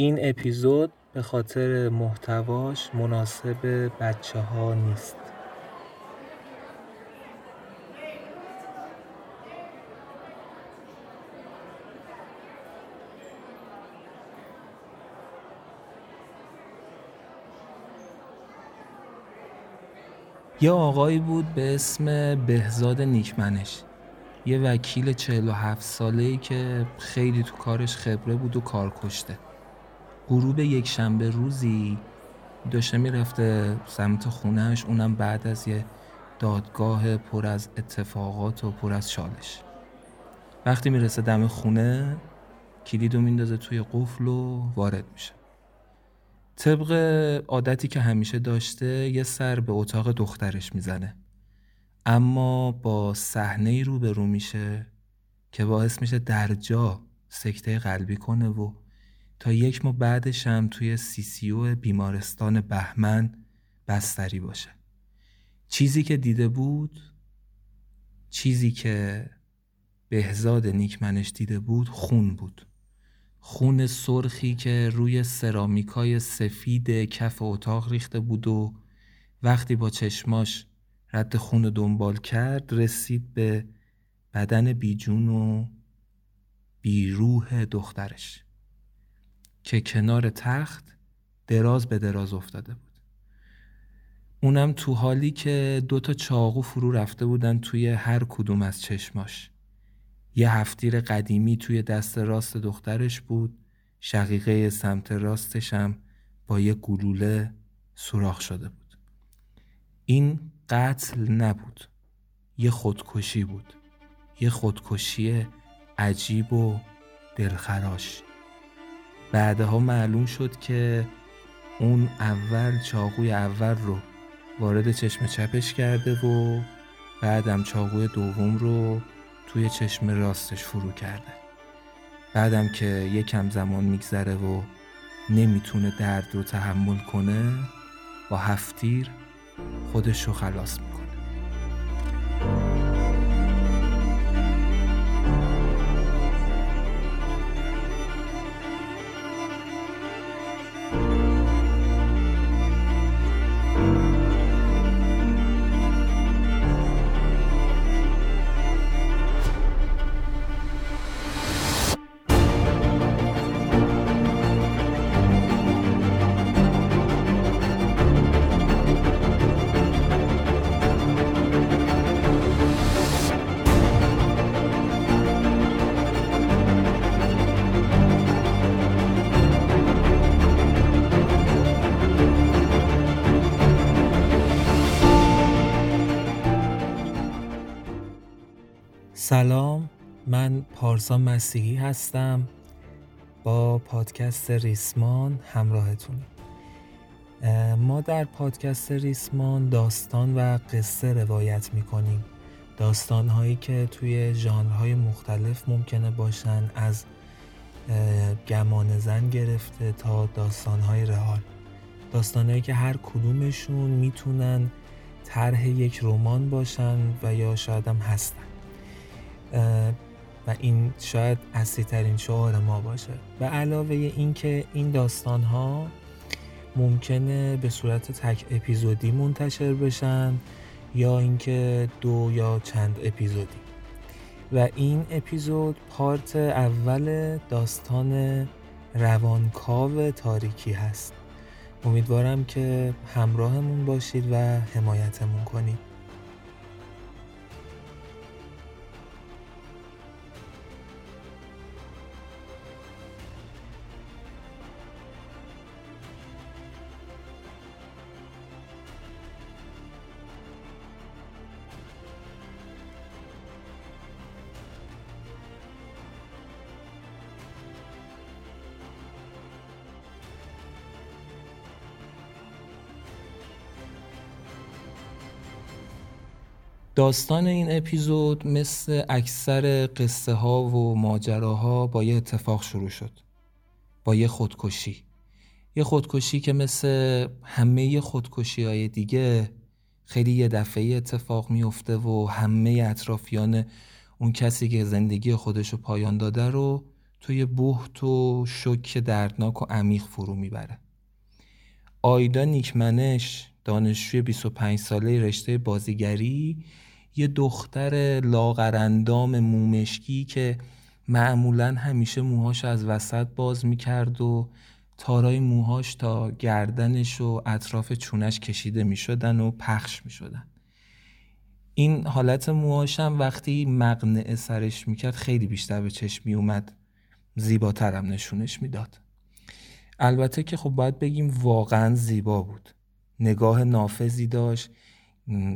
این اپیزود به خاطر محتواش مناسب بچه ها نیست. یه آقایی بود به اسم بهزاد نیکمنش. یه وکیل 47 ساله ای که خیلی تو کارش خبره بود و کار کشته غروب یک شنبه روزی داشته می‌رفته سمت خونهش اونم بعد از یه دادگاه پر از اتفاقات و پر از چالش وقتی می‌رسه دم خونه کلیدو میندازه توی قفل و وارد میشه. طبق عادتی که همیشه داشته یه سر به اتاق دخترش می‌زنه. اما با صحنه رو به رو میشه که باعث میشه در جا سکته قلبی کنه و تا یک ماه بعدش هم توی سیسیو بیمارستان بهمن بستری باشه. چیزی که دیده بود چیزی که بهزاد نیکمنش دیده بود خون بود. خون سرخی که روی سرامیکای سفید کف اتاق ریخته بود و وقتی با چشماش رد خون دنبال کرد رسید به بدن بیجون و بیروح دخترش. که کنار تخت دراز به دراز افتاده بود. اونم تو حالی که دو تا چاقو فرو رفته بودن توی هر کدوم از چشماش. یه هفتیر قدیمی توی دست راست دخترش بود شقیقه سمت راستش هم با یه گلوله سوراخ شده بود. این قتل نبود یه خودکشی بود. یه خودکشی عجیب و دلخراش. بعدها معلوم شد که اون اول چاقوی اول رو وارد چشم چپش کرده و بعدم چاقوی دوم رو توی چشم راستش فرو کرده. بعدم که یکم زمان میگذره و نمی‌تونه درد رو تحمل کنه با هفتیر خودش رو خلاص می‌کنه. سلام من پارسا مسیحی هستم. با پادکست ریسمان همراهتونیم ما در پادکست ریسمان داستان و قصه روایت می‌کنیم. داستان هایی که توی ژانرهای مختلف ممکنه باشن از گمان زن گرفته تا داستان های رئال. داستان هایی که هر کدومشون می‌تونن طرح یک رمان باشن و یا شاید هم هستن. و این شاید اصلی ترین شعار ما باشه. به علاوه اینکه این داستان ها ممکنه به صورت تک اپیزودی منتشر بشن یا اینکه دو یا چند اپیزودی. و این اپیزود پارت اول داستان روانکاو تاریکی هست. امیدوارم که همراهمون باشید و حمایتمون کنید. داستان این اپیزود مثل اکثر قصه ها و ماجراها با یه اتفاق شروع شد. با یه خودکشی. یه خودکشی که مثل همه خودکشی های دیگه خیلی یه دفعه اتفاق میفته و همه اطرافیان اون کسی که زندگی خودشو پایان داده رو توی بحت و شک دردناک و عمیق فرو می‌بره. آیدا نیکمنش دانشجوی 25 ساله رشته بازیگری یه دختر لاغرندام مومشکی که معمولا همیشه موهاش از وسط باز می‌کرد و تارای موهاش تا گردنش و اطراف چونش کشیده می‌شدن و پخش می‌شدن. این حالت موهاش هم وقتی مقنعه سرش می‌کرد خیلی بیشتر به چشم میومد زیباترم نشونش می‌داد. البته که خب باید بگیم واقعا زیبا بود. نگاه نافذی داشت.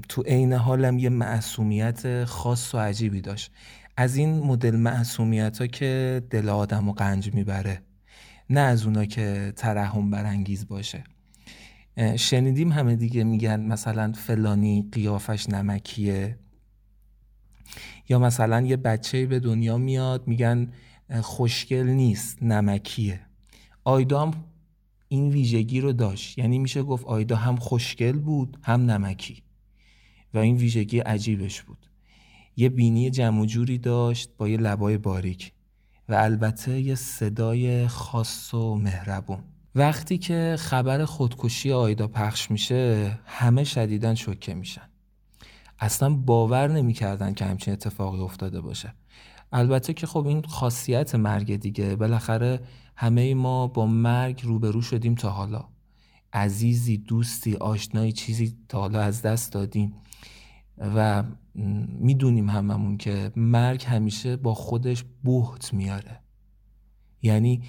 تو عین حالم یه معصومیت خاص و عجیبی داشت. از این مدل معصومیت ها که دل آدم و قنج می‌بره نه از اونا که ترحم برانگیز باشه. شنیدیم همه دیگه میگن مثلا فلانی قیافش نمکیه. یا مثلا یه بچه به دنیا میاد میگن خوشگل نیست نمکیه. آیدا هم این ویژگی رو داشت. یعنی میشه گفت آیدا هم خوشگل بود هم نمکی. و این ویژگی عجیبش بود. یه بینی جمع جوری داشت با یه لبای باریک و البته یه صدای خاص و مهربون. وقتی که خبر خودکشی آیدا پخش میشه همه شدیدن شوکه میشن. اصلا باور نمی‌کردن که همچین اتفاقی افتاده باشه. البته که خب این خاصیت مرگ دیگه بالاخره همه ما با مرگ روبرو شدیم تا حالا. عزیزی دوستی آشنایی چیزی تا حالا از دست دادیم. و می‌دونیم هممون که مرگ همیشه با خودش بهت میاره. یعنی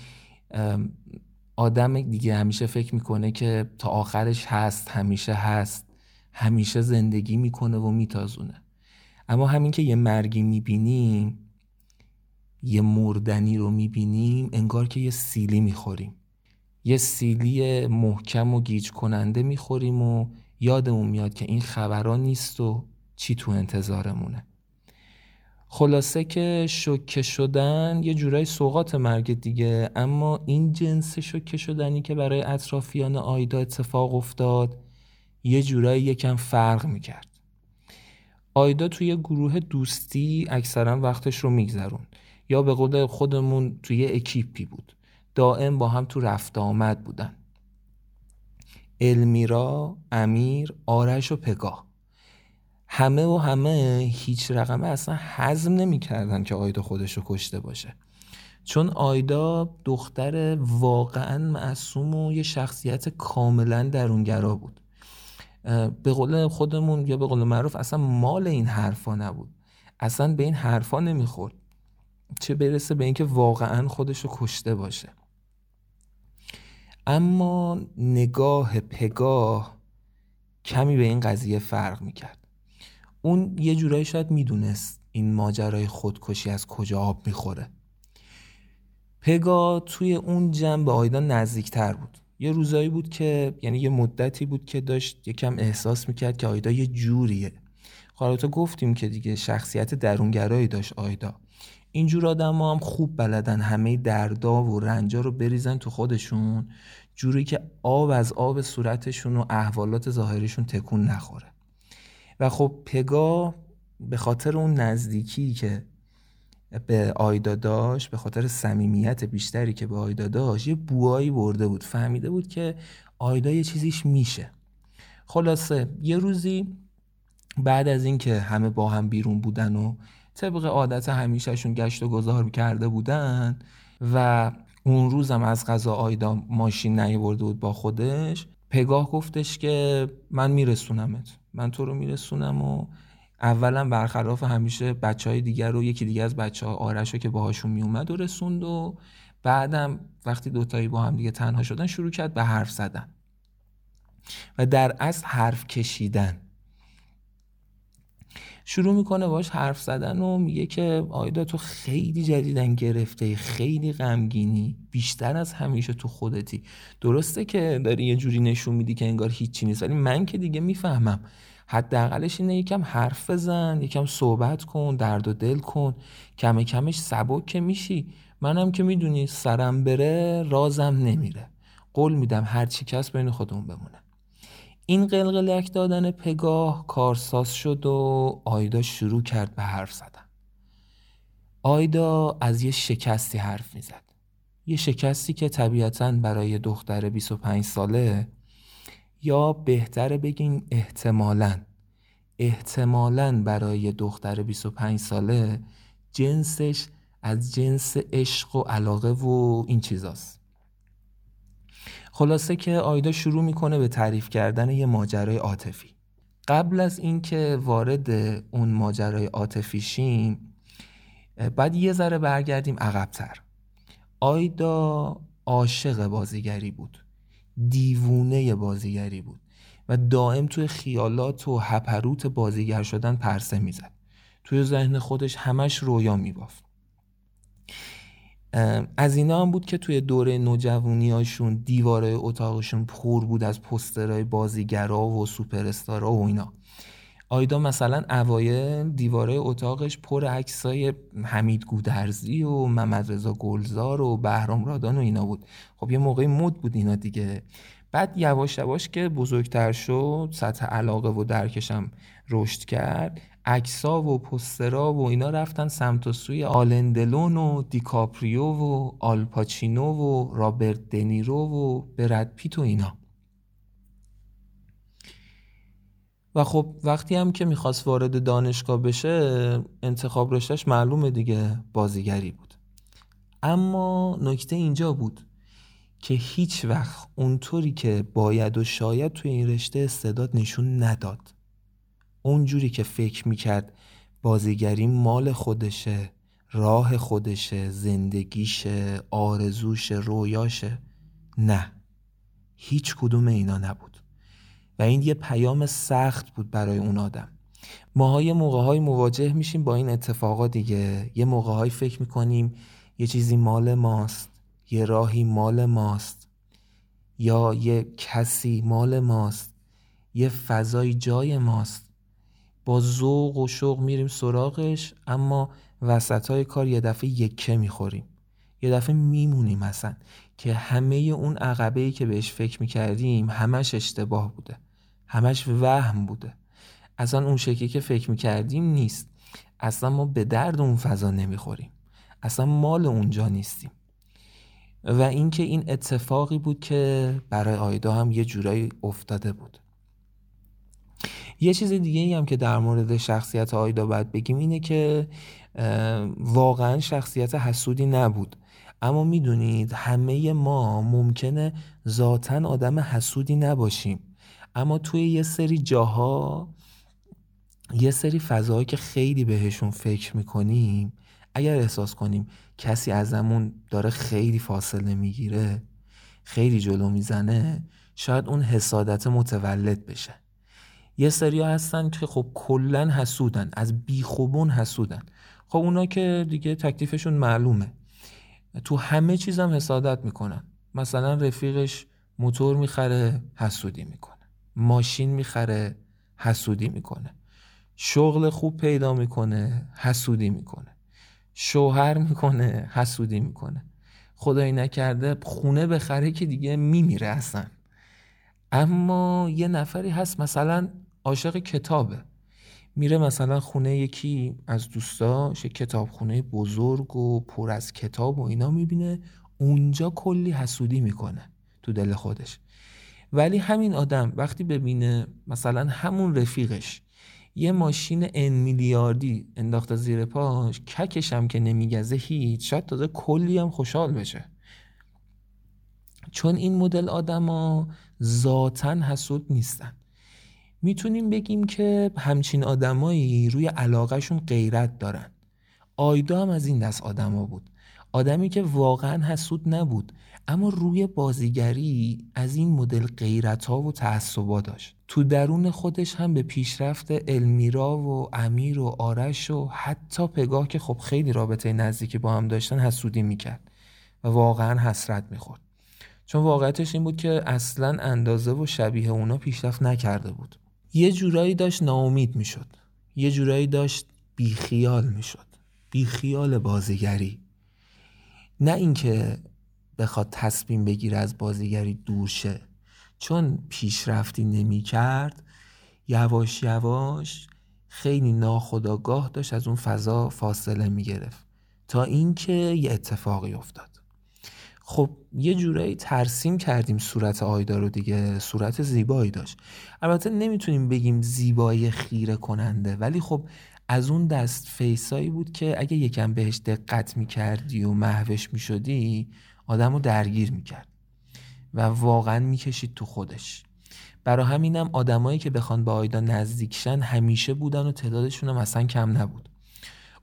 آدم دیگه همیشه فکر می‌کنه که تا آخرش هست همیشه هست همیشه زندگی می‌کنه و میتازونه. اما همین که یه مرگی می‌بینیم یه مردنی رو می‌بینیم انگار که یه سیلی می‌خوریم. یه سیلی محکم و گیج کننده می‌خوریم و یادمون میاد که این خبران نیست و چی تو انتظارمونه. خلاصه که شکه شدن یه جورای سوقات مرگ دیگه اما این جنس شکه شدنی که برای اطرافیان آیدا اتفاق افتاد یه جورایی یکم فرق می‌کرد. آیدا توی گروه دوستی اکثرا وقتش رو میگذرون یا به قول خودمون توی اکیپی بود. دائم با هم تو رفت آمد بودن. المیرا، امیر، آرش و پگاه. همه و همه هیچ رقمه اصلا حزم نمی‌کردن که آیدا خودش رو کشته باشه. چون آیدا دختر واقعا معصوم و یه شخصیت کاملا درونگرا بود. به قول خودمون یا به قول معروف اصلا مال این حرفا نبود. اصلا به این حرفا نمی‌خورد. چه برسه به اینکه واقعا خودش رو کشته باشه. اما نگاه پگاه کمی به این قضیه فرق می‌کرد. اون یه جورایی شاید می‌دونست این ماجرای خودکشی از کجا آب می‌خوره. پگا توی اون جمع به آیدا نزدیکتر بود. یه روزایی بود که یعنی یه مدتی بود که داشت یکم احساس می‌کرد که آیدا یه جوریه. خب گفتیم که دیگه شخصیت درونگرایی داشت آیدا. اینجور آدم هم خوب بلدن همه دردا و رنجا رو بریزن تو خودشون جوری که آب از آب صورتشون و احوالات ظاهریشون تکون نخوره. و خب پگا به خاطر اون نزدیکی که به آیدا داشت به خاطر صمیمیت بیشتری که به آیدا داشت یه بوایی برده بود. فهمیده بود که آیدا یه چیزیش میشه. خلاصه یه روزی بعد از اینکه همه با هم بیرون بودن و طبق عادت همیشهشون گشت و گذار کرده بودن و اون روزم از غذا آیدا ماشین نیورده بود با خودش پگاه گفتش که من میرسونمت. من تو رو میرسونم و اولا برخلاف همیشه بچه های دیگر رو یکی دیگه از بچه ها آرش رو که باهاشون میومد و رسوند و بعدم وقتی دوتایی با هم دیگه تنها شدن شروع کرد به حرف زدن. و در اصل حرف کشیدن. شروع می‌کنه باش حرف زدن و میگه که آیدا تو خیلی جدیدن گرفته خیلی غمگینی بیشتر از همیشه تو خودتی. درسته که داری یه جوری نشون میدی که انگار هیچی نیست ولی من که دیگه می‌فهمم. حداقلش اینه یکم حرف بزن یکم صحبت کن درد و دل کن. کم کمش سبک که میشی. منم که می‌دونی سرم بره رازم نمیره. قول میدم هر چی کس بین خودمون بمونه. این قلقلک دادن پگاه کارساز شد و آیدا شروع کرد به حرف زدن. آیدا از یه شکستی حرف می‌زد. یه شکستی که طبیعتا برای دختر 25 ساله یا بهتره بگین احتمالا احتمالا برای دختر 25 ساله جنسش از جنس عشق و علاقه و این چیزاست. خلاصه که آیدا شروع می‌کنه به تعریف کردن یه ماجرای عاطفی. قبل از اینکه وارد اون ماجرای عاطفی شیم بعد یه ذره برگردیم عقبتر. آیدا عاشق بازیگری بود. دیوونه بازیگری بود و دائم توی خیالات و هپروت بازیگر شدن پرسه می‌زد. توی ذهن خودش همش رویا میبافت. از اینا هم بود که توی دوره نوجوانی هاشون دیواره اتاقشون پر بود از پسترهای بازیگرا و سوپرستارا و اینا. آیدا مثلا اوایل دیواره اتاقش پر عکسای حمید گودرزی و محمد رضا گلزار و بهرام رادان و اینا بود. خب یه موقعی مد بود اینا دیگه. بعد یواش یواش که بزرگتر شد سطح علاقه و درکشم رشد کرد عکسا و پسترا و اینا رفتن سمت و سوی آلندلون و دیکاپریو و آلپاچینو و رابرت دنیرو و برد پیت و اینا. و خب وقتی هم که می‌خواست وارد دانشگاه بشه انتخاب رشتش معلومه دیگه بازیگری بود. اما نکته اینجا بود که هیچ وقت اونطوری که باید و شاید توی این رشته استعداد نشون نداد. اونجوری که فکر می‌کرد بازیگری مال خودشه راه خودشه زندگیشه آرزوشه رویاشه. نه. هیچ کدوم اینا نبود. و این یه پیام سخت بود برای اون آدم. ماها یه موقع مواجه میشیم با این اتفاقات دیگه. یه موقع فکر می‌کنیم یه چیزی مال ماست یه راهی مال ماست یا یه کسی مال ماست یه فضای جای ماست. با ذوق و شوق میریم سراغش اما وسط های کار یه دفعه یکه می‌خوریم. یه دفعه میمونیم اصلا که همه اون عقبه ای که بهش فکر می‌کردیم همش اشتباه بوده. همش وهم بوده. اصلا اون شکلی که فکر می‌کردیم نیست. اصلا ما به درد اون فضا نمی‌خوریم. اصلا مال اونجا نیستیم. و اینکه این اتفاقی بود که برای آیدا هم یه جورایی افتاده بود. یه چیز دیگه ای هم که در مورد شخصیت آیدا باید بگیم اینه که واقعا شخصیت حسودی نبود. اما می‌دونید همه ما ممکنه ذاتا آدم حسودی نباشیم. اما توی یه سری جاها یه سری فضاهایی که خیلی بهشون فکر می‌کنیم اگر احساس کنیم کسی ازمون داره خیلی فاصله می‌گیره خیلی جلو می‌زنه شاید اون حسادت متولد بشه. یه سری هستن که خب کلا حسودن از بیخوبون حسودن. خب اونا که دیگه تکلیفشون معلومه. تو همه چیزم حسادت می‌کنن. مثلا رفیقش موتور می‌خره حسودی می‌کنه. ماشین می‌خره حسودی می‌کنه. شغل خوب پیدا می‌کنه حسودی می‌کنه. شوهر می‌کنه حسودی می‌کنه. خدایی نکرده خونه بخره که دیگه میمیره اصلا. اما یه نفری هست مثلا عاشق کتابه. میره مثلا خونه یکی از دوستاش کتاب خونه بزرگ و پر از کتاب و اینا می‌بینه. اونجا کلی حسودی می‌کنه تو دل خودش. ولی همین آدم وقتی ببینه مثلا همون رفیقش یه ماشین ان میلیاردی انداخته زیر پاش ککش هم که نمیگزه هیچ شاید تازه کلی هم خوشحال بشه. چون این مدل آدما ذاتا حسود نیستن. می‌تونیم بگیم که همچین آدمایی روی علاقهشون غیرت دارن. آیدا هم از این دست آدما بود. آدمی که واقعا حسود نبود اما روی بازیگری از این مدل غیرت ها و تعصبا داشت. تو درون خودش هم به پیشرفت المیرا و امیر و آرش و حتی پگاه که خب خیلی رابطه نزدیکی با هم داشتن حسودی می‌کرد و واقعا حسرت می‌خورد. چون واقعیتش این بود که اصلا اندازه و شبیه اونا پیشرفت نکرده بود. یه جورایی داشت ناامید می‌شد. یه جورایی داشت بیخیال می‌شد. بیخیال بازیگری. نه اینکه بخواد تصمیم بگیره از بازیگری دور شه. چون پیشرفتی نمی کرد یواش یواش خیلی ناخداگاه داشت از اون فضا فاصله می گرفت تا اینکه یه اتفاقی افتاد. خب یه جورایی ترسیم کردیم صورت آیدا رو دیگه صورت زیبایی داشت. البته نمی‌تونیم بگیم زیبایی خیره کننده ولی خب از اون دست فیسایی بود که اگه یکم بهش دقت می‌کردی و محوش می‌شدی آدم رو درگیر می‌کرد و واقعا می‌کشید تو خودش. برا همینم آدمایی که بخوان به آیدا نزدیکشن همیشه بودن و تعدادشون هم اصلا کم نبود.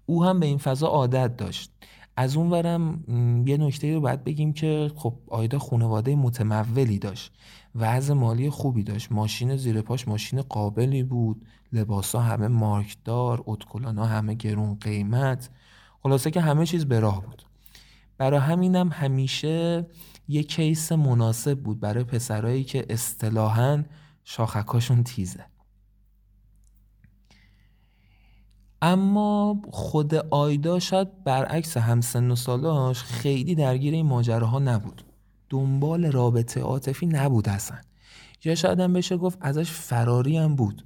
او هم به این فضا عادت داشت. از اون ورم یه نکته رو باید بگیم که خب آیدا خانواده متمولی داشت. وضع مالی خوبی داشت. ماشین زیر پاش ماشین قابلی بود. لباسا همه مارکدار اتکلانا همه گرون قیمت. خلاصه که همه چیز به راه بود. برای همینم همیشه یه کیس مناسب بود برای پسرایی که اصطلاحا شاخکاشون تیزه. اما خود آیدا شاید برعکس همسن و سالاش خیلی درگیر این ماجراها نبود. دنبال رابطه عاطفی نبود اصلا. یا شاید هم بشه گفت ازش فراری هم بود.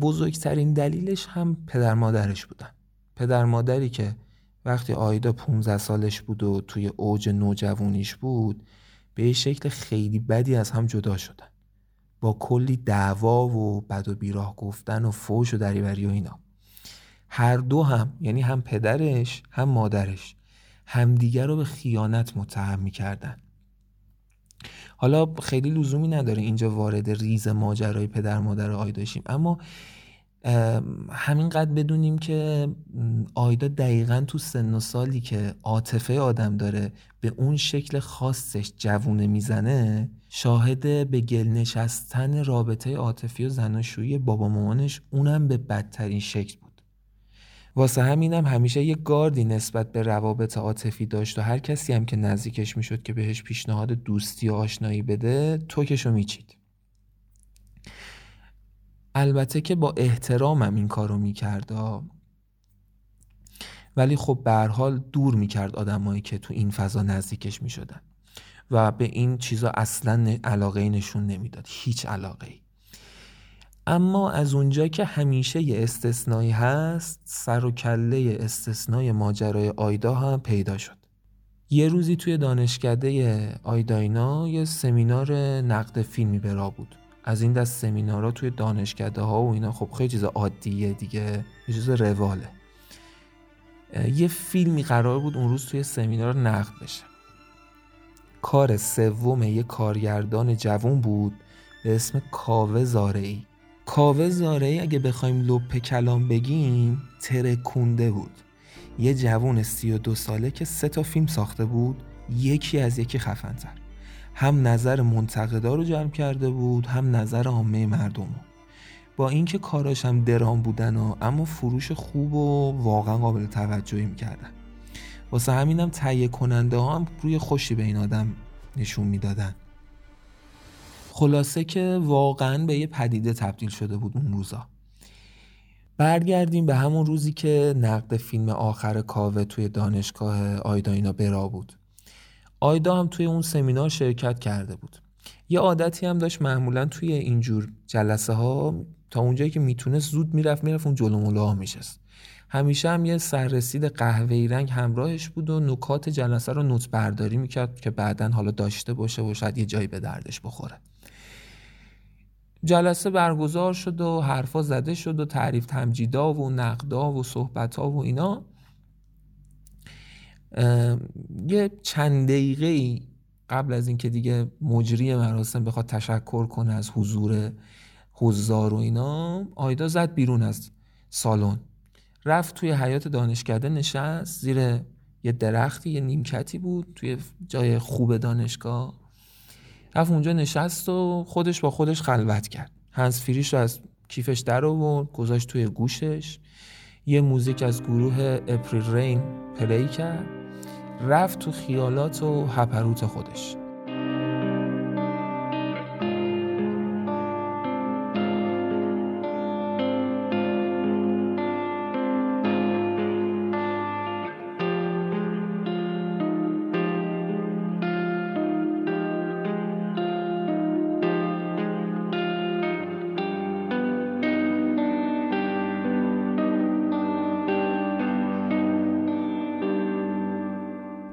بزرگترین دلیلش هم پدر مادرش بودن. پدر مادری که وقتی آیدا 15 سالش بود و توی اوج نوجوانیش بود به شکل خیلی بدی از هم جدا شدن. با کلی دعوا و بد و بیراه گفتن و فوش و دریوری و اینا. هر دو هم یعنی هم پدرش هم مادرش همدیگر رو به خیانت متهم می‌کردن. حالا خیلی لزومی نداره اینجا وارد ریز ماجرای پدر مادر آیداشیم اما همینقدر بدونیم که آیدا دقیقا تو سن و سالی که عاطفه آدم داره به اون شکل خاصش جوونه می‌زنه شاهد به گل نشستن رابطه عاطفی و زناشویی بابا مامانش اونم به بدترین شکل بود. واسه همینم همیشه یه گاردی نسبت به روابط عاطفی داشت و هر کسی هم که نزدیکش می‌شد که بهش پیشنهاد دوستی و آشنایی بده توکشو میچید. البته که با احترامم این کارو می‌کرد ولی خب به حال دور می‌کرد آدمایی که تو این فضا نزدیکش می‌شدن. و به این چیزا اصلا علاقه نشون نمی‌داد. هیچ علاقه ای اما از اونجا که همیشه یه استثنایی هست سر و کله استثنای ماجرای آیدا هم پیدا شد. یه روزی توی دانشکده آیداینا یه سمینار نقد فیلمی برا بود. از این دست سمینارا توی دانشکده ها و اینا خب خیلی چیز عادیه دیگه یه چیز رواله. یه فیلمی قرار بود اون روز توی سمینار نقد بشه. کار سوم یه کارگردان جوون بود به اسم کاوه زارعی. کاوه زارعی اگه بخوایم لپ کلام بگیم ترکونده بود. یه و دو ساله که سه تا فیلم ساخته بود یکی از یکی خفنتر. هم نظر منتقدا رو جمع کرده بود هم نظر عامه مردم با اینکه کاراش هم درام بودن و اما فروش خوب و واقعا قابل توجهی می‌کردن. واسه همینم تهیه کننده ها هم روی خوشی به این آدم نشون می‌دادن. خلاصه که واقعا به یه پدیده تبدیل شده بود اون روزا. برگردیم به همون روزی که نقد فیلم آخر کاوه توی دانشگاه آیداینا برا بود. آیدا هم توی اون سمینار شرکت کرده بود. یه عادتی هم داشت معمولا توی اینجور جلسه ها تا اونجایی که می‌تونست زود می‌رفت می‌رفت اون جلو ملا میشست. همیشه هم یه سررسید قهوه‌ای رنگ همراهش بود و نکات جلسه رو نوت برداری می‌کرد که بعدا حالا داشته باشه و شاید یه جایی به دردش بخوره. جلسه برگزار شد و حرفا زده شد و تعریف تمجیدا و نقدا و صحبتها و اینا. یه چند دقیقه ای قبل از اینکه دیگه مجری مراسم بخواد تشکر کنه از حضور حضار و اینا آیدا زد بیرون از سالن. رفت توی حیات دانشکده نشست زیر یه درختی یه نیمکتی بود توی جای خوب دانشگاه. رفت اونجا نشست و خودش با خودش خلوت کرد. hands-free ش رو از کیفش در آورد گذاشت توی گوشش. یه موزیک از گروه April Rain play کرد. رفت تو خیالات و هپروت خودش.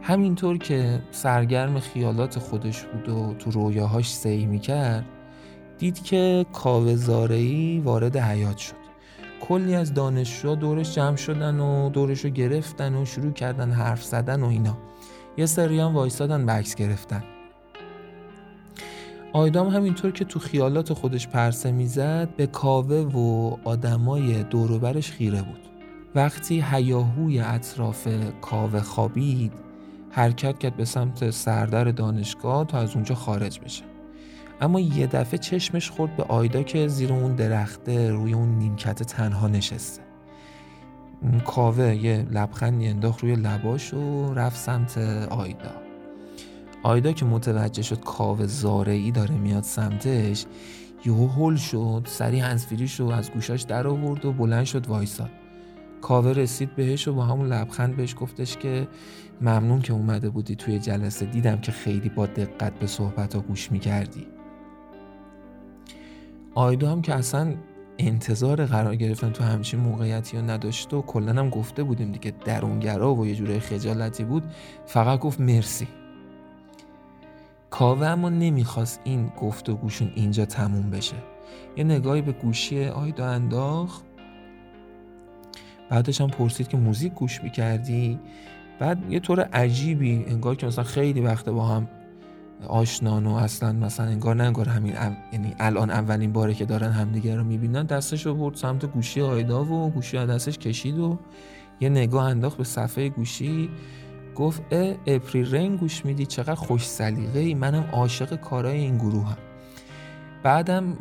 همینطور که سرگرم خیالات خودش بود و تو رویاهاش سعی می‌کرد دید که کاوه وارد حیات شد. کلی از دانشجوها دورش جمع شدن و دورش رو گرفتن و شروع کردن حرف زدن و اینا. یه سری هم وایستادن بکس گرفتن. آیدام همینطور که تو خیالات خودش پرسه می‌زد به کاوه و آدمای دوروبرش خیره بود. وقتی هیاهوی اطراف کاوه خوابید حرکت کرد به سمت سردر دانشگاه تا از اونجا خارج بشه. اما یه دفعه چشمش خورد به آیدا که زیر اون درخته روی اون نیمکت تنها نشسته. کاوه یه لبخندی انداخت روی لباش و رفت سمت آیدا. آیدا که متوجه شد کاوه زارعی داره میاد سمتش یهو هل شد سری هنسفیریش رو از گوشاش در آورد و بلند شد وایساد. کاوه رسید بهش و با همون لبخند بهش گفتش که ممنون که اومده بودی توی جلسه. دیدم که خیلی با دقت به صحبت ها گوش می‌کردی. آیدا هم که اصلا انتظار قرار گرفتن تو همچین موقعیتی رو نداشت و کلا هم گفته بودیم دیگه درونگرا و یه جوره خجالتی بود فقط گفت مرسی. کاوه اما نمی‌خواست این گفتگوشون اینجا تموم بشه. یه نگاهی به گوشی آیدا انداخت. بعدش هم پرسید که موزیک گوش می‌کردی؟ بعد یه طور عجیبی انگار که مثلا خیلی وقت با هم آشنان و اصلا مثلا انگار نه انگار همین یعنی الان اولین باره که دارن همدیگه رو می‌بینن دستش رو برد سمت گوشی آیدا و گوشی دستش کشید و یه نگاه انداخت به صفحه گوشی. گفت اه اپری رین گوش میدی؟ چقدر خوش سلیقه ای منم عاشق کارای این گروه هم. بعدم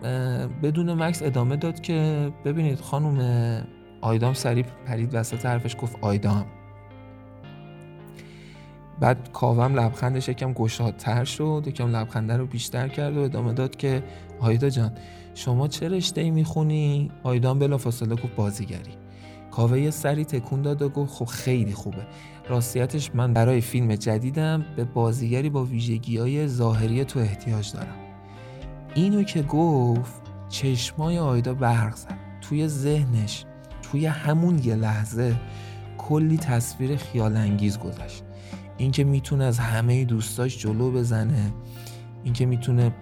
بدون مکس ادامه داد که ببینید خانم آیدام سریع پرید وسط حرفش گفت آیدام. بعد کاوم لبخندش یکم گشادتر شد یکم لبخنده رو بیشتر کرد و ادامه داد که آیدا جان شما چه رشته ای می‌خونی؟ آیدام بلا فاصله گفت بازیگری. کاوه یه سری تکون داد و گفت خب خیلی خوبه. راستیتش من برای فیلم جدیدم به بازیگری با ویژگی های ظاهری تو احتیاج دارم. اینو که گفت چشمای آیدا برق زد. توی ذهنش توی همون یه لحظه کلی تصویر خیال انگیز گذشت. اینکه می‌تونه از همه دوستاش جلو بزنه اینکه می‌تونه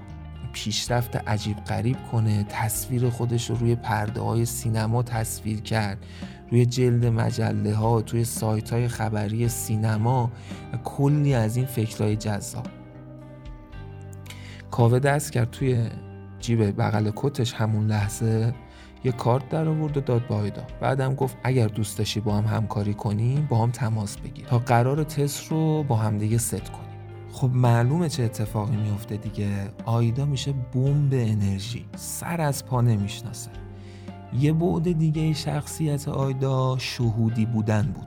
پیشرفت عجیب غریب کنه تصویر خودش رو روی پرده های سینما تصویر کرد روی جلد مجله ها توی سایت های خبری سینما و کلی از این فکرهای جذاب. کاوه دست کرد توی جیب بغل کتش همون لحظه. یه کارت در آورد و داد به آیدا. بعدم گفت اگر دوست داشتی با هم همکاری کنیم با هم تماس بگیر. تا قرار تست رو با هم دیگه ست کنیم. خب معلومه چه اتفاقی میفته دیگه. آیدا میشه بمب انرژی. سر از پا نمی‌شناسه. یه بعد دیگه شخصیت آیدا شهودی بودن بود.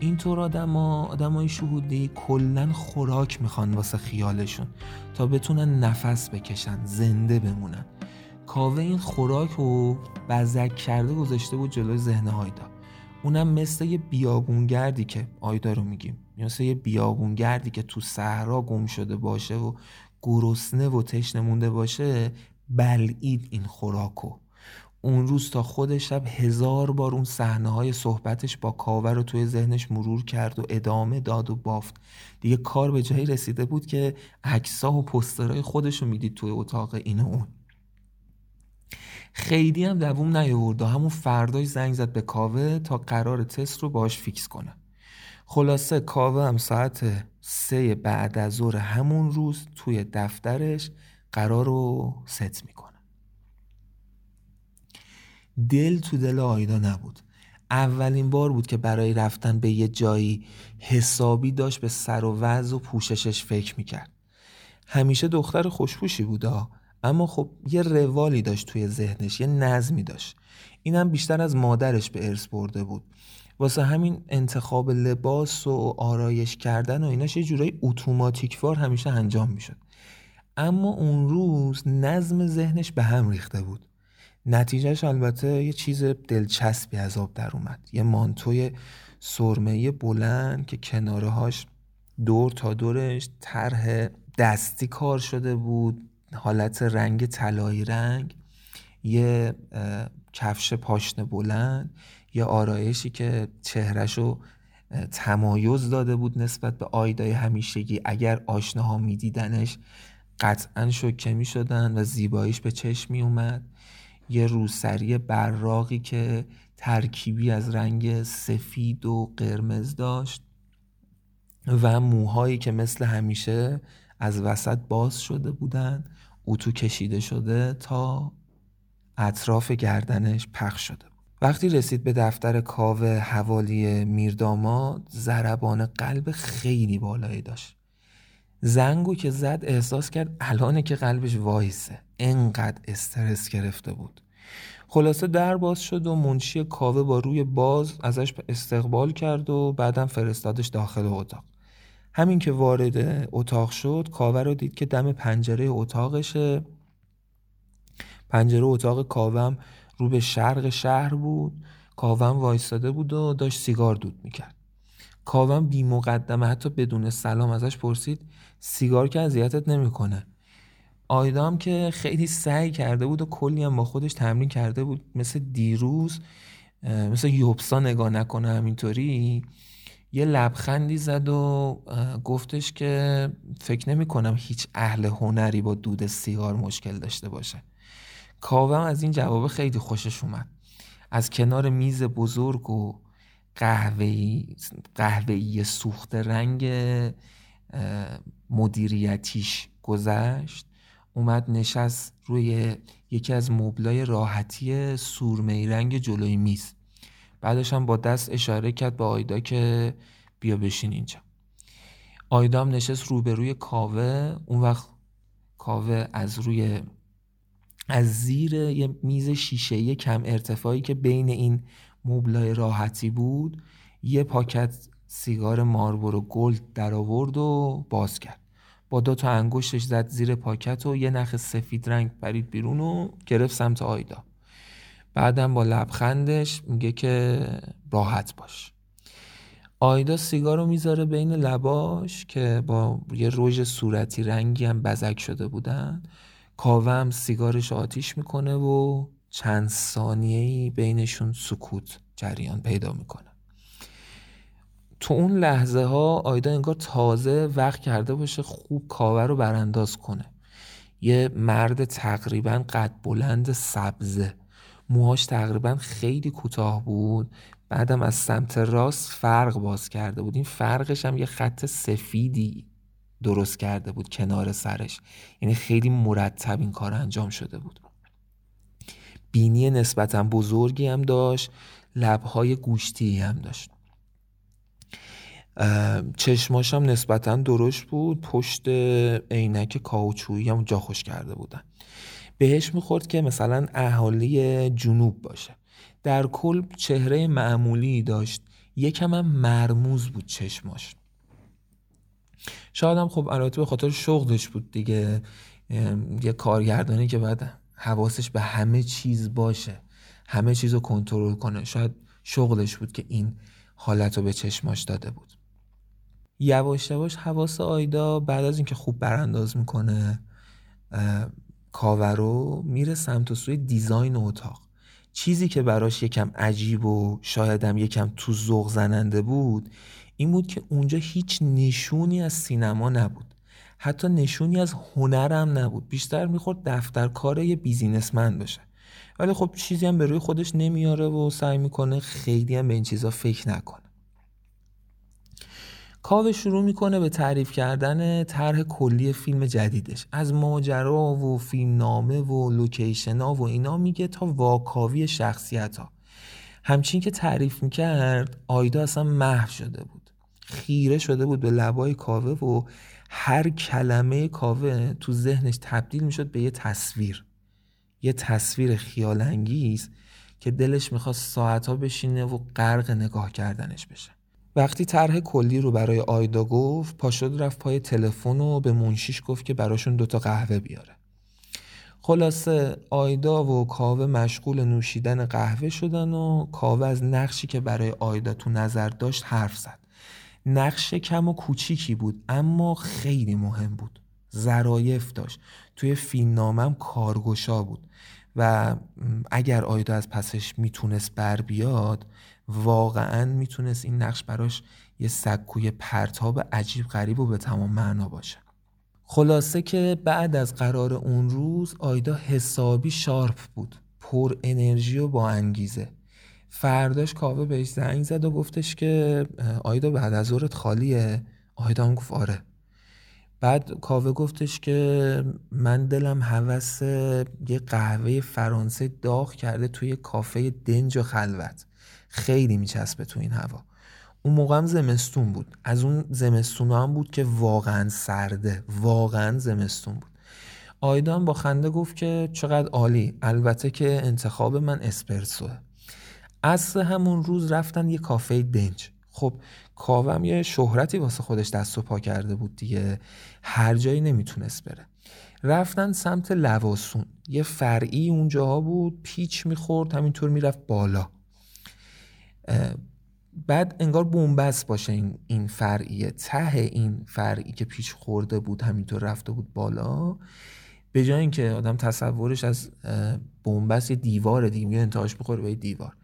اینطور آدما آدمای شهودی کلا خوراک می‌خوان واسه خیالشون تا بتونن نفس بکشن زنده بمونن. کاوه این خوراک رو بزک کرده گذاشته بود جلوی ذهن آیدا. اونم مثل یه بیابونگردی که آیدا رو میگیم. مثل یه بیابونگردی که تو صحرا گم شده باشه و گرسنه و تشنه مونده باشه بلعید این خوراکو. اون روز تا خود شب هزار بار اون صحنه های صحبتش با کاوه رو توی ذهنش مرور کرد و ادامه داد و بافت. دیگه کار به جایی رسیده بود که عکسا و پوسترهای خودش رو می‌دید توی اتاق این و اون. خیلی هم دووم و همون فرداش زنگ زد به کاوه تا قرار تست رو باش fix کنه. خلاصه کاوه هم ساعت سه بعد از ظهر همون روز توی دفترش قرار رو ست می‌کنه. دل تو دل آیدا نبود. اولین بار بود که برای رفتن به یه جایی حسابی داشت به سر و وضع و پوششش فکر می‌کرد. همیشه دختر خوشپوشی بوده اما خب یه روالی داشت توی ذهنش یه نظمی داشت. اینم بیشتر از مادرش به ارث برده بود. واسه همین انتخاب لباس و آرایش کردن و ایناش یه جورایی اتوماتیکوار همیشه انجام می‌شد. اما اون روز نظم ذهنش به هم ریخته بود. نتیجهش البته یه چیز دلچسبی از آب در اومد. یه مانتوی سرمه بلند که کنارهاش دور تا دورش طرح دستی کار شده بود. حالت رنگ طلایی رنگ یه کفش پاشنه بلند یه آرایشی که چهرش رو تمایز داده بود نسبت به آیدای همیشگی. اگر آشناها میدیدنش قطعا شکه می شدن و زیباییش به چشم می اومد. یه روسری براقی که ترکیبی از رنگ سفید و قرمز داشت و موهایی که مثل همیشه از وسط باز شده بودن. اتو کشیده شده تا اطراف گردنش پخش شده وقتی رسید به دفتر کاوه حوالی میرداماد ضربان قلب خیلی بالایی داشت. زنگو که زد احساس کرد الانه که قلبش وایسه. انقدر استرس گرفته بود. خلاصه در باز شد و منشی کاوه با روی باز ازش استقبال کرد و بعدم فرستادش داخل اتاق. همین که وارد اتاق شد کاوه رو دید که دم پنجره اتاقشه. پنجره اتاق کاوم رو به شرق شهر بود. کاوم وایستاده بود و داشت سیگار دود می‌کرد. کاوم بی مقدمه حتی بدون سلام ازش پرسید سیگار که اذیتت نمی‌کنه. آیدام که خیلی سعی کرده بود و کلی هم با خودش تمرین کرده بود. مثل دیروز مثل یوبسا نگاه نکنه همینطوری یه لبخندی زد و گفتش که فکر نمی کنم هیچ اهل هنری با دود سیگار مشکل داشته باشه. کاوم از این جواب خیلی خوشش اومد. از کنار میز بزرگ و قهوه‌ای قهوه‌ای سوخت رنگ مدیریتیش گذشت. اومد نشست روی یکی از مبلای راحتی سورمی رنگ جلوی میز. بعدش هم با دست اشاره کرد به آیدا که بیا بشین اینجا. آیدا هم نشست روبروی کاوه. اون وقت کاوه از روی از زیر یه میز شیشه کم ارتفاعی که بین این مبلای راحتی بود یه پاکت سیگار Marlboro Gold در آورد و باز کرد. با دو تا انگشتش زد زیر پاکت و یه نخ سفید رنگ پرید بیرون و گرفت سمت آیدا. بعدم با لبخندش میگه که راحت باش. آیدا سیگار رو می‌ذاره بین لباش که با یه رژ صورتی رنگی هم بزک شده بودن. کاوم سیگارش آتیش می‌کنه و چند ثانیه‌ای بینشون سکوت جریان پیدا می‌کنه. تو اون لحظه ها آیدا انگار تازه وقت کرده باشه خوب کاوه رو برانداز کنه. یه مرد تقریبا قد بلند سبزه. موهاش تقریبا خیلی کوتاه بود. بعدم از سمت راست فرق باز کرده بود. این فرقش هم یه خط سفیدی درست کرده بود کنار سرش. یعنی خیلی مرتب این کار انجام شده بود. بینی نسبتا بزرگی هم داشت. لبهای گوشتی هم داشت. چشماش هم نسبتا درشت بود. پشت عینک کاوچویی هم جا خوش کرده بودن. بهش می‌خورد که مثلا اهالی جنوب باشه. در کل چهره معمولی داشت یکم هم مرموز بود چشماش. شاید هم خب البته به خاطر شغلش بود دیگه یه کارگردانی که باید حواسش به همه چیز باشه همه چیز رو کنترل کنه. شاید شغلش بود که این حالت رو به چشماش داده بود. یواش یواش حواس آیدا بعد از اینکه خوب برانداز می‌کنه کاورو میره سمت و سوی دیزاین اتاق. چیزی که براش یکم عجیب و شایدم یکم تو ذوق زننده بود این بود که اونجا هیچ نشونی از سینما نبود. حتی نشونی از هنرم نبود. بیشتر می‌خورد دفتر کار یه بیزینسمن باشه ولی خب چیزی هم به روی خودش نمیاره و سعی می‌کنه خیلی هم به این چیزا فکر نکنه. کاوه شروع می‌کنه به تعریف کردن طرح کلی فیلم جدیدش. از ماجرا و فیلم نامه و لوکیشن ها و اینا میگه تا واکاوی شخصیت ها همچین که تعریف می‌کرد آیدا اصلا محو شده بود. خیره شده بود به لبای کاوه و هر کلمه کاوه تو ذهنش تبدیل می‌شد به یه تصویر. یه تصویر خیال انگیز که دلش می‌خواست ساعتها بشینه و غرق نگاه کردنش بشه. وقتی طرح کلی رو برای آیدا گفت پاشد رفت پای تلفن و به منشیش گفت که براشون دوتا قهوه بیاره. خلاصه آیدا و کاوه مشغول نوشیدن قهوه شدن و کاوه از نقشی که برای آیدا تو نظر داشت حرف زد. نقش کم و کوچیکی بود اما خیلی مهم بود. ظرایف داشت. توی فیلمنامم کارگشا بود و اگر آیدا از پسش می‌تونست بر بیاد واقعا می‌تونست این نقش براش یه سکوی پرتاب عجیب غریب و به تمام معنا باشه. خلاصه که بعد از قرار اون روز آیدا حسابی شارپ بود. پر انرژی و با انگیزه. فرداش کاوه بهش زنگ زد و گفتش که آیدا بعد از ظهرت خالیه؟ آیدا هم گفت آره. بعد کاوه گفتش که من دلم هوس یه قهوه فرانسه داغ کرده توی کافه دنج و خلوت. خیلی میچسبه تو این هوا. اون موقع هم زمستون بود. از اون زمستون هم بود که واقعا سرده. واقعا زمستون بود. آیدان با خنده گفت که چقدر عالی. البته که انتخاب من اسپرسوه از همون روز رفتن یه کافه دنج. خب کاوم یه شهرتی واسه خودش دست و پا کرده بود دیگه. هر جایی نمی‌تونست بره. رفتن سمت لواسون. یه فرعی اونجاها بود. پیچ می‌خورد. همینطور می‌رفت بالا. بعد انگار بومبست باشه این, این فرعیه. ته این فرعی که پیچ خورده بود همینطور رفته بود بالا. به جای اینکه آدم تصورش از بومبست یه دیوار دیگه انتهاش بخوره به دیوار.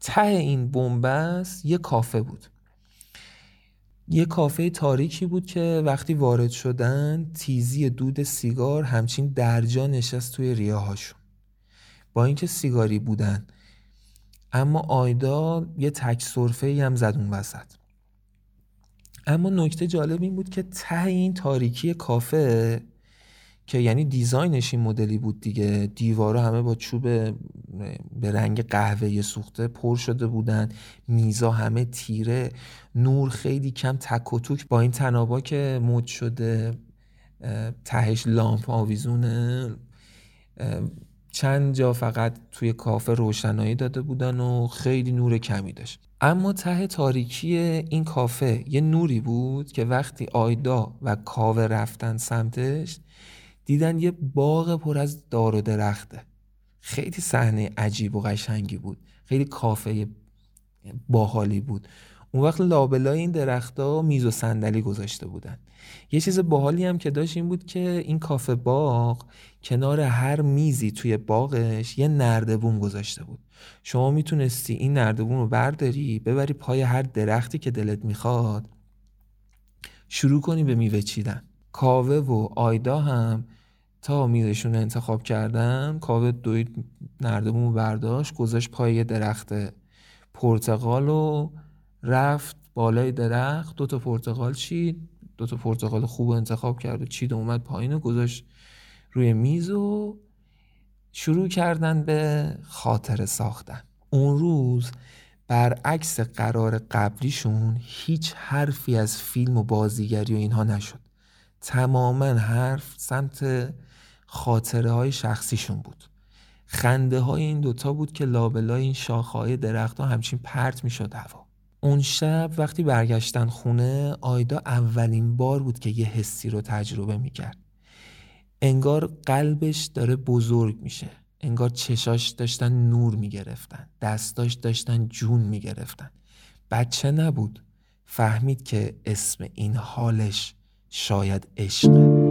ته این بومبست یه کافه بود. یه کافه تاریکی بود که وقتی وارد شدن تیزی دود سیگار همچین درجا نشست توی ریاهاشون. با اینکه سیگاری بودن اما آیدا یه تک صرفه هم زد اون وسط. اما نکته جالب این بود که ته این تاریکی کافه که یعنی دیزاینش این مدلی بود دیگه دیوارا همه با چوب به رنگ قهوه سوخته پر شده بودن میزا همه تیره نور خیلی کم تک و توک با این تنابا که مد شده تهش لامپ آویزونه چند جا فقط توی کافه روشنایی داده بودن و خیلی نور کمی داشت. اما ته تاریکی این کافه یه نوری بود که وقتی آیدا و کاوه رفتن سمتش دیدن یه باغ پر از دار و درخته. خیلی صحنه عجیب و قشنگی بود. خیلی کافه باحالی بود. اون وقت لابلای این درختها میز و صندلی گذاشته بودن. یه چیز باحالی هم که داشت این بود که این کافه باغ کنار هر میزی توی باغش یه نردبون گذاشته بود. شما می‌تونستی این نردبون رو برداری ببری پای هر درختی که دلت می‌خواد شروع کنی به میوه چیدن. کاوه و آیدا هم تا میزشون انتخاب کردن کاوه دوید نردبون برداشت گذاشت پای درخت پرتقال و رفت بالای درخت دو تا پرتقال چید. دو تا پرتقال خوب انتخاب کرد و چید اومد پایین و گذاشت روی میز و شروع کردن به خاطر ساختن. اون روز برعکس قرار قبلیشون هیچ حرفی از فیلم و بازیگری و اینها نشد. تماما حرف سمت خاطره های شخصیشون بود. خنده های این دوتا بود که لابلای این شاخه های درخت ها همچین پرت می شد هوا. اون شب وقتی برگشتن خونه آیدا اولین بار بود که یه حسی رو تجربه می کرد انگار قلبش داره بزرگ میشه. انگار چشاش داشتن نور می‌گرفتن. دستاش داشتن جون می‌گرفتن. بچه نبود. فهمید که اسم این حالش شاید عشقه.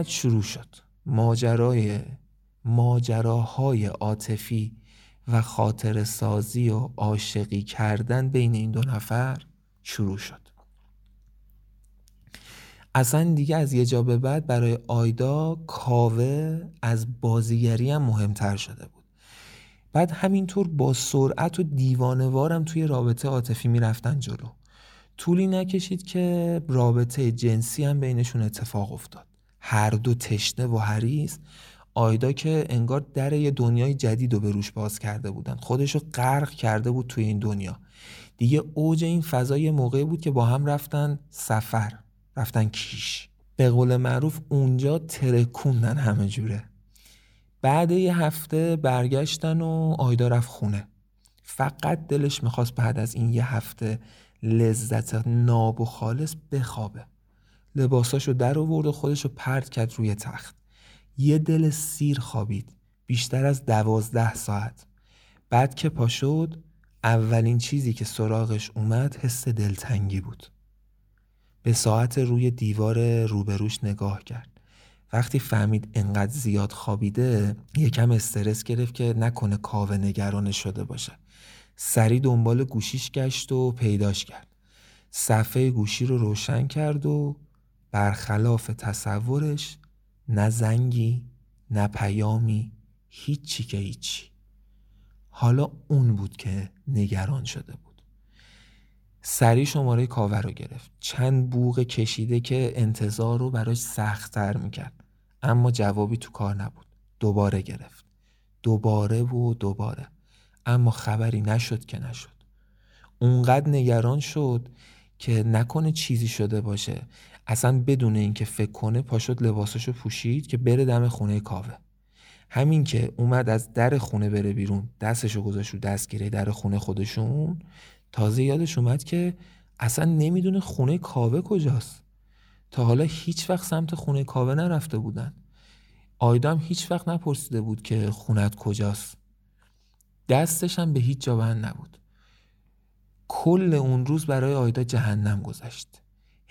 بعد شروع شد. ماجرای ماجراهای عاطفی و خاطر سازی و عاشقی کردن بین این دو نفر شروع شد. اصلا دیگه از یه جا به بعد برای آیدا کاوه از بازیگری هم مهمتر شده بود. بعد همینطور با سرعت و دیوانوارم توی رابطه عاطفی می‌رفتن جلو. طولی نکشید که رابطه جنسی هم بینشون اتفاق افتاد. هر دو تشنه و حریص آیدا که انگار در یه دنیای جدید رو به روش باز کرده بودن. خودشو غرق کرده بود توی این دنیا. دیگه اوج این فضای موقعی بود که با هم رفتن سفر رفتن کیش. به قول معروف اونجا ترکوندن همه جوره. بعد یه هفته برگشتن و آیدا رفت خونه. فقط دلش می‌خواست بعد از این یه هفته لذت ناب و خالص بخوابه. لباساشو در آورد و خودشو پرت کرد روی تخت. یه دل سیر خوابید بیشتر از دوازده ساعت. بعد که پا شد اولین چیزی که سراغش اومد حس دلتنگی بود. به ساعت روی دیوار روبروش نگاه کرد. وقتی فهمید انقدر زیاد خوابیده یکم استرس گرفت که نکنه کاوه نگران شده باشه. سری دنبال گوشیش گشت و پیداش کرد. صفحه گوشی رو روشن کرد و برخلاف تصورش نه زنگی نه پیامی هیچی که هیچی. حالا اون بود که نگران شده بود. سری شماره کاوه رو گرفت. چند بوغ کشیده که انتظار رو براش سختتر می‌کرد. اما جوابی تو کار نبود. دوباره گرفت. دوباره و دوباره. اما خبری نشد که نشد. اونقدر نگران شد که نکنه چیزی شده باشه. اصلا بدون اینکه فکر کنه پاشد لباساشو پوشید که بره دم خونه کاوه. همین که اومد از در خونه بره بیرون دستشو گذاشت رو دستگیره در خونه خودشون تازه یادش اومد که اصلا نمی‌دونه خونه کاوه کجاست. تا حالا هیچ وقت سمت خونه کاوه نرفته بودن. آیدام هیچ وقت نپرسیده بود که خونت کجاست. دستش هم به هیچ جا بند نبود. کل اون روز برای آیدا جهنم گذشت.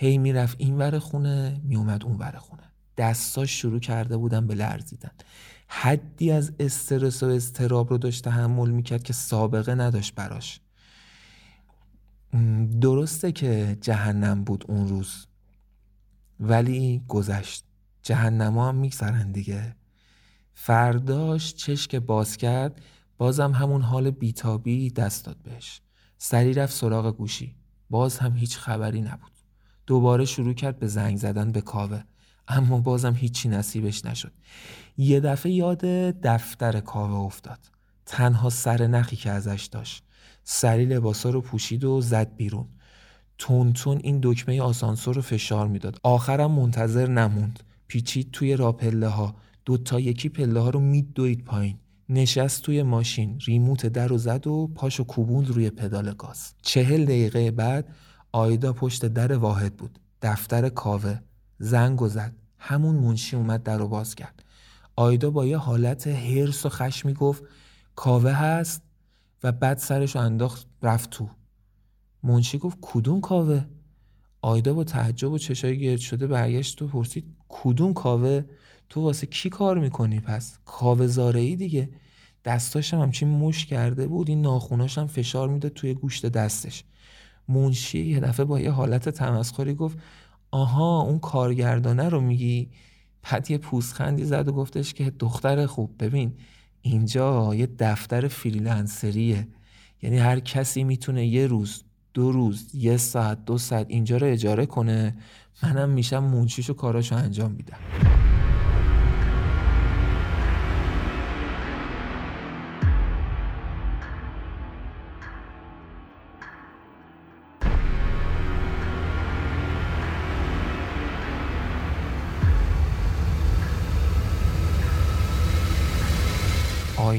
هی می‌رفت این ور خونه میومد اون ور خونه. دستاش شروع کرده بودن به لرزیدن. حدی از استرس و استراب رو داشت تحمل می‌کرد که سابقه نداشت براش. درسته که جهنم بود اون روز ولی گذشت. جهنم هم میگذرن دیگه. فرداش چشک باز کرد بازم همون حال بیتابی دست داد بهش. سری رفت سراغ گوشی. باز هم هیچ خبری نبود. دوباره شروع کرد به زنگ زدن به کاوه. اما بازم هیچی نصیبش نشد. یه دفعه یاد دفتر کاوه افتاد. تنها سر نخی که ازش داشت. سری لباسا رو پوشید و زد بیرون. تون تون این دکمه آسانسور رو فشار می‌داد. آخرم منتظر نموند. پیچید توی راپله ها دو تا یکی پله ها رو میدوید پایین. نشست توی ماشین. ریموت در و زد و پاشو کوبوند روی پدال گاز. چهل دقیقه بعد آیدا پشت در واحد بود. دفتر کاوه. زنگ و زد. همون منشی اومد در رو باز کرد. آیدا با یه حالت هرس و خشمی گفت کاوه هست؟ و بعد سرش انداخت رفت تو. منشی گفت کدوم کاوه؟ آیدا با تعجب و چشای گرد شده برگشت و پرسید کدوم کاوه؟ تو واسه کی کار می‌کنی پس؟ کاوه زاره ای دیگه. دستاشم همچین مش کرده بود این ناخوناشم فشار می‌داد توی گوشت دستش. منشی یه دفعه با یه حالت تمسخری گفت آها اون کارگردانه رو میگی؟ بعد یه پوزخندی زد و گفتش که دختر خوب ببین اینجا یه دفتر فریلنسریه. یعنی هر کسی می‌تونه یه روز دو روز یه ساعت دو ساعت اینجا رو اجاره کنه. منم میشم منشیش و کاراشو انجام میدم.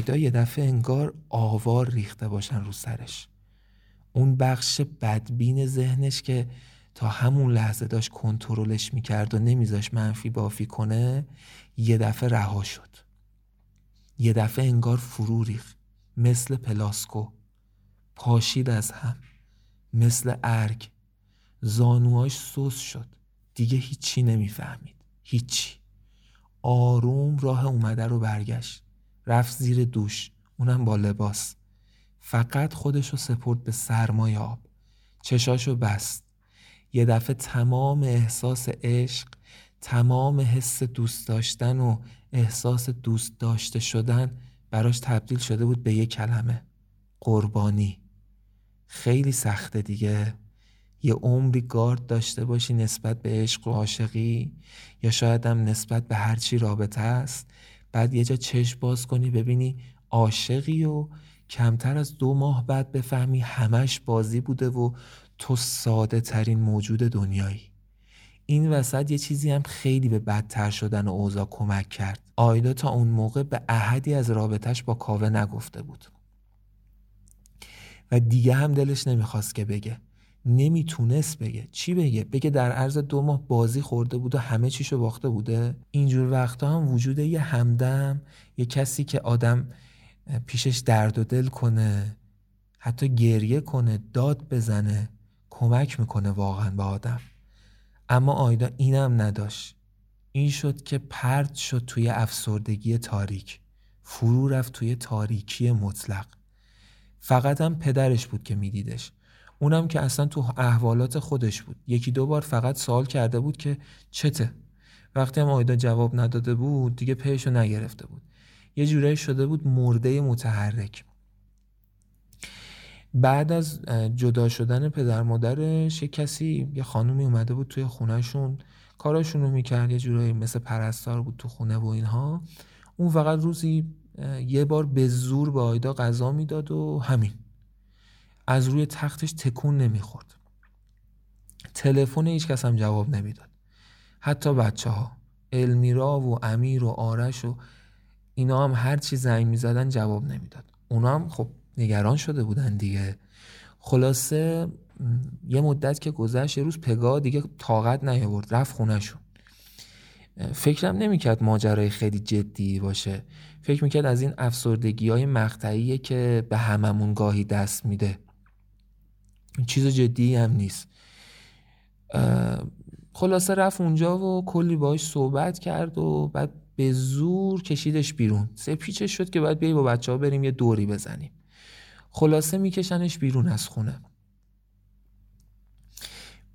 آیدا یه دفعه انگار آوار ریخته باشن رو سرش. اون بخش بدبین ذهنش که تا همون لحظه داشت کنترلش می‌کرد و نمیذاش منفی بافی کنه یه دفعه رها شد. یه دفعه انگار فرو ریخت مثل پلاسکو. پاشید از هم مثل ارگ. زانوهاش سوس شد. دیگه هیچی نمی‌فهمید. هیچی. آروم راه اومده رو برگشت. رفت زیر دوش. اونم با لباس. فقط خودشو سپرد به سرمای آب. چشاشو بست. یه دفعه تمام احساس عشق تمام حس دوست داشتن و احساس دوست داشته شدن براش تبدیل شده بود به یه کلمه. قربانی. خیلی سخته دیگه. یه عمری گارد داشته باشی نسبت به عشق و عاشقی یا شاید هم نسبت به هرچی رابطه است. بعد یه جا چشم باز کنی ببینی عاشقی و کمتر از دو ماه بعد بفهمی همش بازی بوده و تو ساده ترین موجود دنیایی. این وسط یه چیزی هم خیلی به بدتر شدن و اوضاع کمک کرد. آیدا تا اون موقع به احدی از رابطش با کاوه نگفته بود. و دیگه هم دلش نمی‌خواست که بگه. نمی‌تونست بگه. چی بگه؟ بگه در عرض دو ماه بازی خورده بود و همه چیشو باخته بوده. اینجور وقتا هم وجود یه همدم یه کسی که آدم پیشش درد و دل کنه حتی گریه کنه داد بزنه کمک می‌کنه واقعا به آدم. اما آیدا اینم نداشت. این شد که پرد شد توی افسردگی تاریک. فرو رفت توی تاریکی مطلق. فقط هم پدرش بود که میدیدش. اونم که اصلا تو احوالات خودش بود. یکی دو بار فقط سوال کرده بود که چته. وقتی هم آیدا جواب نداده بود دیگه پیشو نگرفته بود. یه جورایی شده بود مرده متحرک. بعد از جدا شدن پدر مادرش یه کسی یه خانومی اومده بود توی خونهشون. کاراشون رو می‌کرد یه جورایی مثل پرستار بود تو خونه و اینها. اون فقط روزی یه بار به زور به آیدا غذا می‌داد و همین. از روی تختش تکون نمی‌خورد. تلفن هیچ کس هم جواب نمی‌داد. حتی بچه ها المیرا و امیر و آرش و اینا هم هر چی زنگ می‌زدن جواب نمی‌داد. اونا هم خب نگران شده بودن دیگه. خلاصه یه مدت که گذشت یه روز پگاه دیگه طاقت نیاورد رفت خونهشون. فکرم نمی‌کرد ماجرای خیلی جدی باشه. فکر می‌کرد از این افسردگی های مقطعیه که به هممون گاهی دست میده. چیز جدی هم نیست. خلاصه رفت اونجا و کلی باش صحبت کرد و بعد به زور کشیدش بیرون. سه پیچش شد که باید بیای با بچه ها بریم یه دوری بزنیم. خلاصه میکشنش بیرون از خونه.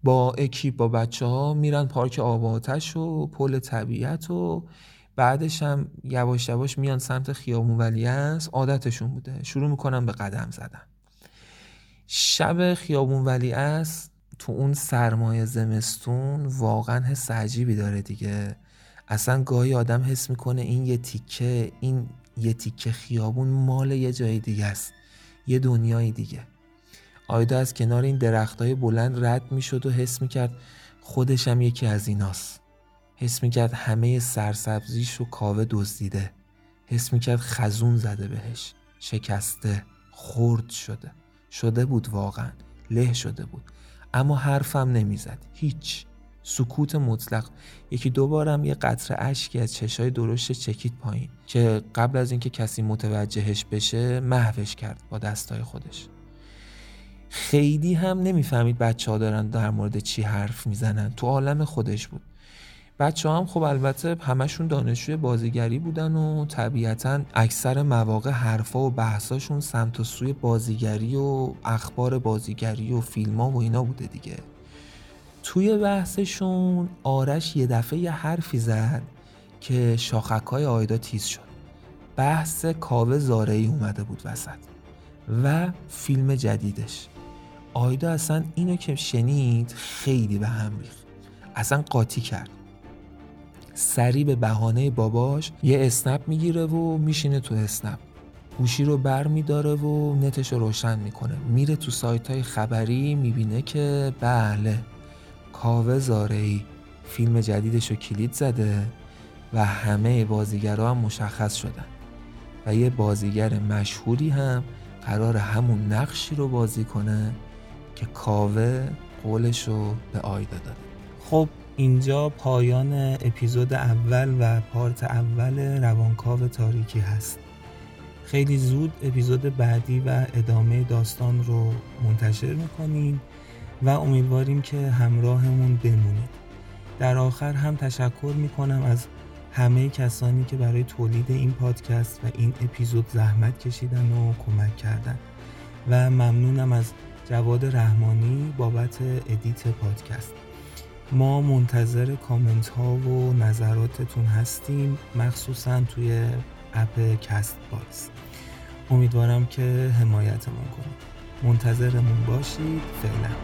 با اکیپ با بچه ها میرن پارک آباتش و پل طبیعت و بعدش هم یواش یواش میان سمت خیابون ولی است عادتشون بوده. شروع می‌کنن به قدم زدن. شب خیابون ولی است تو اون سرمایه زمستون واقعا حس عجیبی داره دیگه. اصلا گاهی آدم حس می‌کنه این یه تیکه این یه تیکه خیابون مال یه جای دیگه است یه دنیای دیگه. آیدا از کنار این درختای بلند رد می‌شد و حس می‌کرد خودش هم یکی از ایناست. حس می‌کرد همه سرسبزیش رو کاوه دزدیده. حس می‌کرد خزون زده بهش. شکسته خرد شده. شده بود واقعا. له شده بود. اما حرفم نمی‌زد. هیچ. سکوت مطلق. یکی دوبارم یه قطره اشکی از چشای درشت چکید پایین. که قبل از اینکه کسی متوجهش بشه محوش کرد با دستای خودش. خیلی هم نمی‌فهمید بچه ها دارن در مورد چی حرف می‌زنن. تو عالم خودش بود. بچه هم خب البته همشون دانشجوی بازیگری بودن و طبیعتا اکثر مواقع حرفا و بحثاشون سمت و سوی بازیگری و اخبار بازیگری و فیلم ها و اینا بوده دیگه. توی بحثشون آرش یه دفعه یه حرفی زد که شاخک های آیدا تیز شد. بحث کاوه زارعی اومده بود وسط و فیلم جدیدش. آیدا اصلا اینو که شنید خیلی به هم ریخت. اصلا قاطی کرد. سری به بهانه باباش یه اسنپ می‌گیره و میشینه تو اسنپ. گوشی رو بر میداره و نتش رو روشن می‌کنه. میره تو سایت های خبری می‌بینه که بله کاوه زارعی فیلم جدیدش رو کلید زده و همه بازیگرها هم مشخص شدن. و یه بازیگر مشهوری هم قرار همون نقشی رو بازی کنه که کاوه قولش رو به آیدا داده. خب اینجا پایان اپیزود اول و پارت اول روانکاو تاریکی هست. خیلی زود اپیزود بعدی و ادامه داستان رو منتشر می‌کنیم و امیدواریم که همراهمون بمونید. در آخر هم تشکر می‌کنم از همه کسانی که برای تولید این پادکست و این اپیزود زحمت کشیدن و کمک کردن. و ممنونم از جواد رحمانی بابت edit پادکست. ما منتظر کامنت ها و نظراتتون هستیم مخصوصا توی app Castbox امیدوارم که حمایتمون کنید. منتظرمون باشید فعلا.